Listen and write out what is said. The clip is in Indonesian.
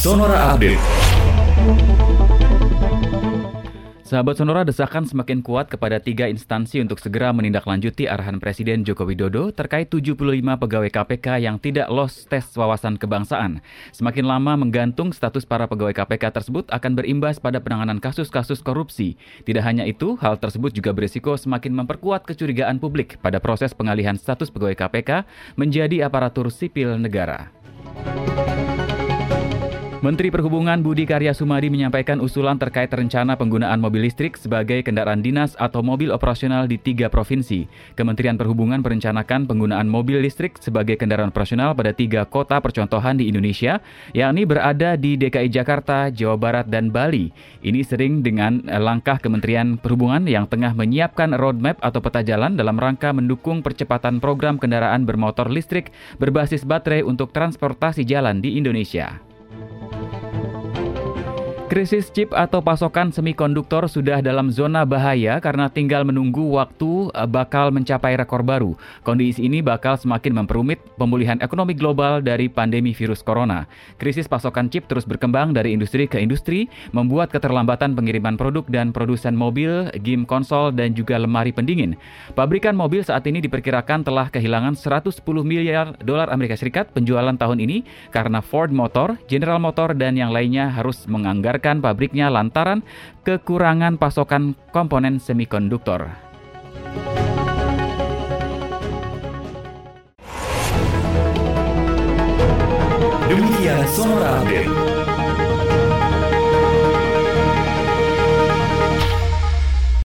Sonora Update. Sahabat Sonora desakan semakin kuat kepada tiga instansi untuk segera menindaklanjuti arahan Presiden Joko Widodo terkait 75 pegawai KPK yang tidak los tes wawasan kebangsaan. Semakin lama menggantung status para pegawai KPK tersebut akan berimbas pada penanganan kasus-kasus korupsi. Tidak hanya itu, hal tersebut juga berisiko semakin memperkuat kecurigaan publik pada proses pengalihan status pegawai KPK menjadi aparatur sipil negara. Menteri Perhubungan Budi Karya Sumadi menyampaikan usulan terkait rencana penggunaan mobil listrik sebagai kendaraan dinas atau mobil operasional di tiga provinsi. Kementerian Perhubungan merencanakan penggunaan mobil listrik sebagai kendaraan operasional pada tiga kota percontohan di Indonesia, yakni berada di DKI Jakarta, Jawa Barat, dan Bali. Ini sering dengan langkah Kementerian Perhubungan yang tengah menyiapkan roadmap atau peta jalan dalam rangka mendukung percepatan program kendaraan bermotor listrik berbasis baterai untuk transportasi jalan di Indonesia. Krisis chip atau pasokan semikonduktor sudah dalam zona bahaya karena tinggal menunggu waktu eh, bakal mencapai rekor baru. Kondisi ini bakal semakin memperumit pemulihan ekonomi global dari pandemi virus corona. Krisis pasokan chip terus berkembang dari industri ke industri, membuat keterlambatan pengiriman produk dan produsen mobil, game konsol, dan juga lemari pendingin. Pabrikan mobil saat ini diperkirakan telah kehilangan 110 miliar dolar Amerika Serikat penjualan tahun ini karena Ford Motor, General Motor, dan yang lainnya harus menganggarkan membubarkan pabriknya lantaran kekurangan pasokan komponen semikonduktor. Demikian Sonora Update.